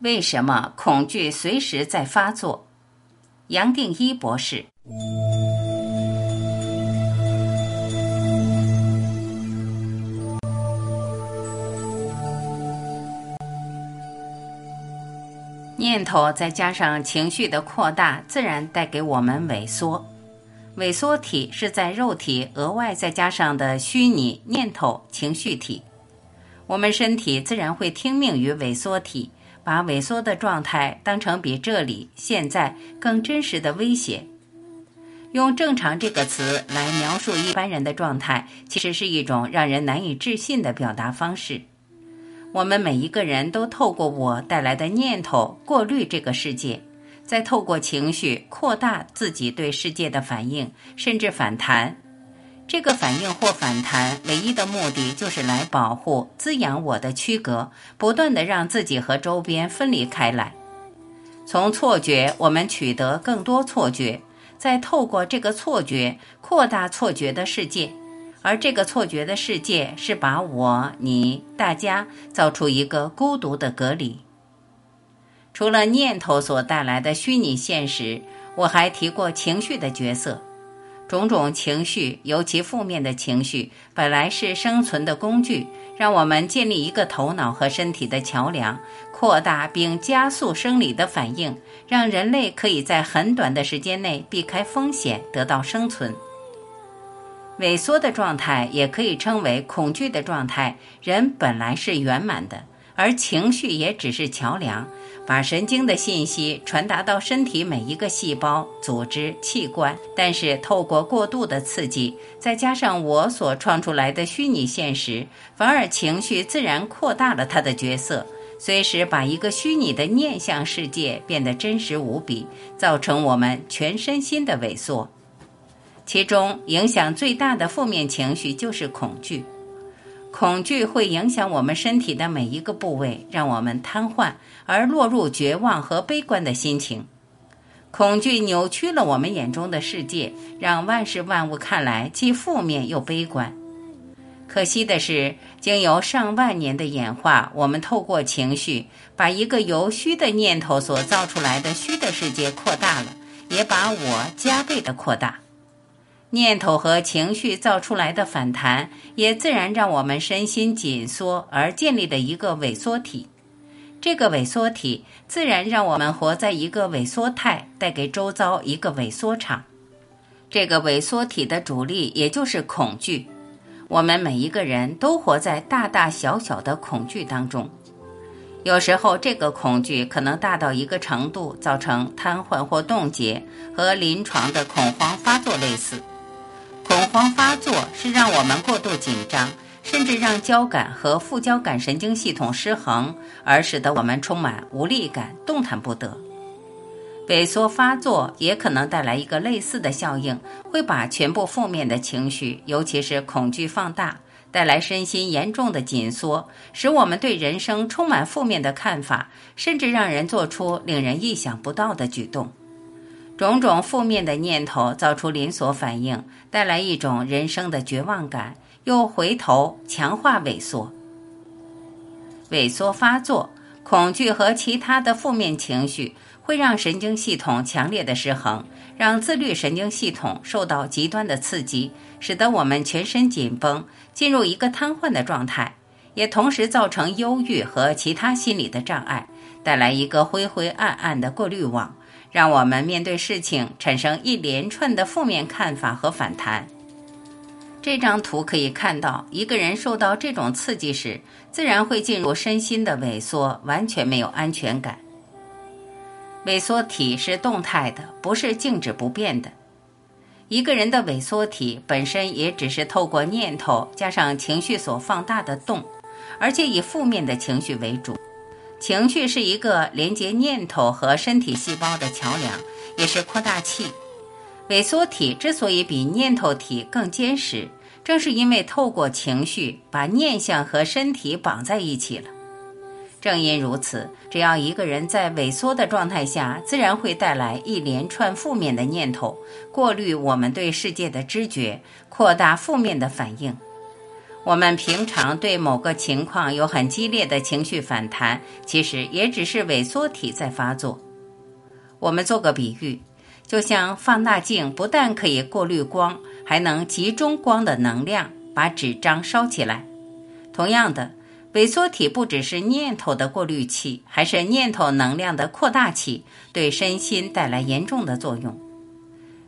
为什么恐惧随时在发作？杨定一博士。念头再加上情绪的扩大，自然带给我们萎缩。萎缩体是在肉体额外再加上的虚拟念头情绪体。我们身体自然会听命于萎缩体，把萎缩的状态当成比这里现在更真实的威胁。用“正常”这个词来描述一般人的状态，其实是一种让人难以置信的表达方式。我们每一个人都透过我带来的念头过滤这个世界，再透过情绪扩大自己对世界的反应，甚至反弹。这个反应或反弹唯一的目的就是来保护、滋养我的躯壳，不断的让自己和周边分离开来。从错觉，我们取得更多错觉，再透过这个错觉扩大错觉的世界。而这个错觉的世界是把我、你、大家造出一个孤独的隔离。除了念头所带来的虚拟现实，我还提过情绪的角色。种种情绪，尤其负面的情绪，本来是生存的工具，让我们建立一个头脑和身体的桥梁，扩大并加速生理的反应，让人类可以在很短的时间内避开风险，得到生存。萎缩的状态也可以称为恐惧的状态。人本来是圆满的，而情绪也只是桥梁，把神经的信息传达到身体每一个细胞、组织、器官。但是透过过度的刺激，再加上我所创出来的虚拟现实，反而情绪自然扩大了它的角色，随时把一个虚拟的念想世界变得真实无比，造成我们全身心的萎缩。其中影响最大的负面情绪就是恐惧，恐惧会影响我们身体的每一个部位，让我们瘫痪而落入绝望和悲观的心情。恐惧扭曲了我们眼中的世界，让万事万物看来既负面又悲观。可惜的是，经由上万年的演化，我们透过情绪，把一个由虚的念头所造出来的虚的世界扩大了，也把我加倍的扩大。念头和情绪造出来的反弹，也自然让我们身心紧缩，而建立的一个萎缩体。这个萎缩体自然让我们活在一个萎缩态，带给周遭一个萎缩场。这个萎缩体的主力也就是恐惧。我们每一个人都活在大大小小的恐惧当中。有时候，这个恐惧可能大到一个程度，造成瘫痪或冻结，和临床的恐慌发作类似。恐慌发作是让我们过度紧张，甚至让交感和副交感神经系统失衡，而使得我们充满无力感、动弹不得。萎缩发作也可能带来一个类似的效应，会把全部负面的情绪，尤其是恐惧放大，带来身心严重的紧缩，使我们对人生充满负面的看法，甚至让人做出令人意想不到的举动。种种负面的念头造出连锁反应，带来一种人生的绝望感，又回头强化萎缩。萎缩发作，恐惧和其他的负面情绪会让神经系统强烈的失衡，让自律神经系统受到极端的刺激，使得我们全身紧绷，进入一个瘫痪的状态，也同时造成忧郁和其他心理的障碍，带来一个灰灰暗暗的过滤网。让我们面对事情产生一连串的负面看法和反弹。这张图可以看到，一个人受到这种刺激时，自然会进入身心的萎缩，完全没有安全感。萎缩体是动态的，不是静止不变的。一个人的萎缩体本身也只是透过念头加上情绪所放大的动，而且以负面的情绪为主。情绪是一个连接念头和身体细胞的桥梁，也是扩大器。萎缩体之所以比念头体更坚实，正是因为透过情绪把念想和身体绑在一起了。正因如此，只要一个人在萎缩的状态下，自然会带来一连串负面的念头，过滤我们对世界的知觉，扩大负面的反应。我们平常对某个情况有很激烈的情绪反弹，其实也只是萎缩体在发作。我们做个比喻，就像放大镜不但可以过滤光，还能集中光的能量，把纸张烧起来。同样的，萎缩体不只是念头的过滤器，还是念头能量的扩大器，对身心带来严重的作用。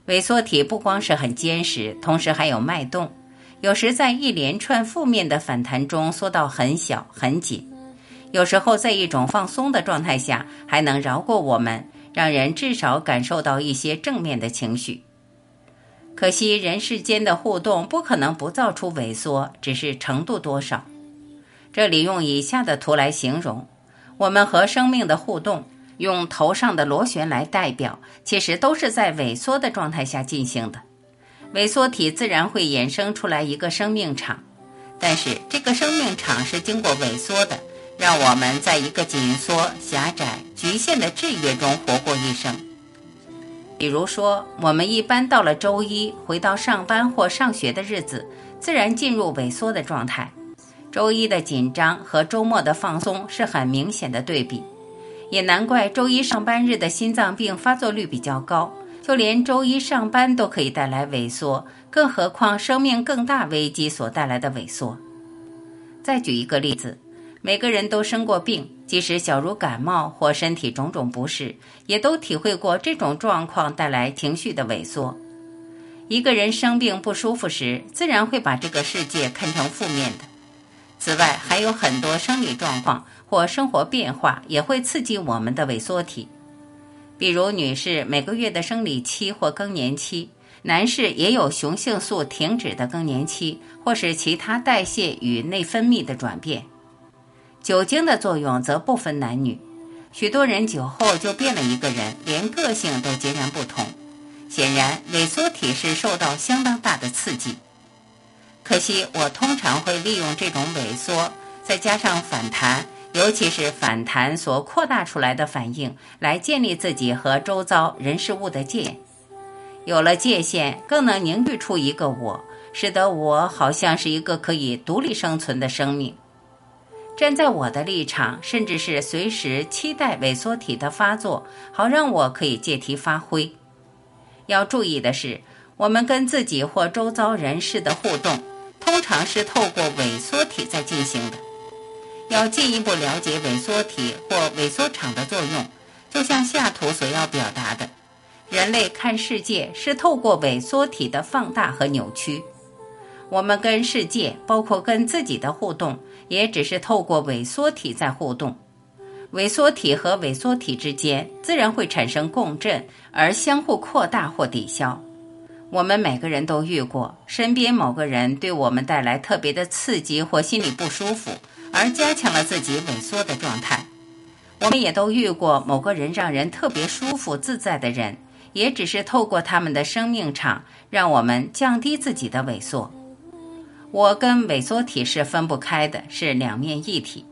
萎缩体不光是很坚实，同时还有脉动，有时在一连串负面的反弹中缩到很小很紧，有时候在一种放松的状态下，还能饶过我们。让人至少感受到一些正面的情绪。可惜人世间的互动不可能不造出萎缩，只是程度多少。这里用以下的图来形容：我们和生命的互动，用头上的螺旋来代表，其实都是在萎缩的状态下进行的。萎缩体自然会衍生出来一个生命场，但是这个生命场是经过萎缩的。让我们在一个紧缩、狭窄、局限的制约中活过一生。比如说，我们一般到了周一，回到上班或上学的日子，自然进入萎缩的状态。周一的紧张和周末的放松是很明显的对比，也难怪周一上班日的心脏病发作率比较高。就连周一上班都可以带来萎缩，更何况生命更大危机所带来的萎缩。再举一个例子。每个人都生过病，即使小如感冒或身体种种不适，也都体会过这种状况带来情绪的萎缩。一个人生病不舒服时，自然会把这个世界看成负面的。此外，还有很多生理状况或生活变化也会刺激我们的萎缩体，比如女士每个月的生理期或更年期，男士也有雄性素停止的更年期，或是其他代谢与内分泌的转变。酒精的作用则不分男女，许多人酒后就变了一个人，连个性都截然不同。显然，萎缩体是受到相当大的刺激。可惜，我通常会利用这种萎缩，再加上反弹，尤其是反弹所扩大出来的反应，来建立自己和周遭人事物的界。有了界限，更能凝聚出一个我，使得我好像是一个可以独立生存的生命。站在我的立场，甚至是随时期待萎缩体的发作，好让我可以借题发挥。要注意的是，我们跟自己或周遭人士的互动，通常是透过萎缩体在进行的。要进一步了解萎缩体或萎缩场的作用，就像下图所要表达的，人类看世界是透过萎缩体的放大和扭曲。我们跟世界，包括跟自己的互动。也只是透过萎缩体在互动，萎缩体和萎缩体之间自然会产生共振，而相互扩大或抵消。我们每个人都遇过，身边某个人对我们带来特别的刺激或心里不舒服，而加强了自己萎缩的状态。我们也都遇过某个人让人特别舒服自在的人，也只是透过他们的生命场，让我们降低自己的萎缩。我跟萎缩体是分不开的，是两面一体。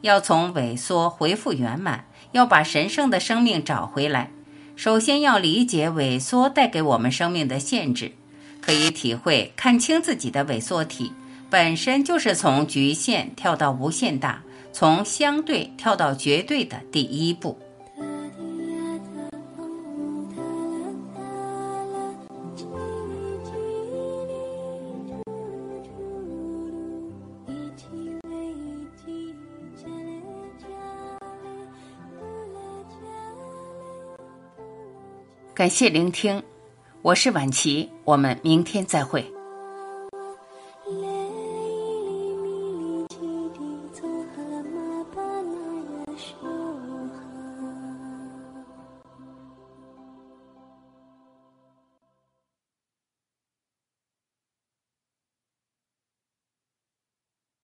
要从萎缩恢复圆满，要把神圣的生命找回来，首先要理解萎缩带给我们生命的限制，可以体会看清自己的萎缩体本身就是从局限跳到无限大，从相对跳到绝对的第一步。感谢聆听，我是晚琪，我们明天再会。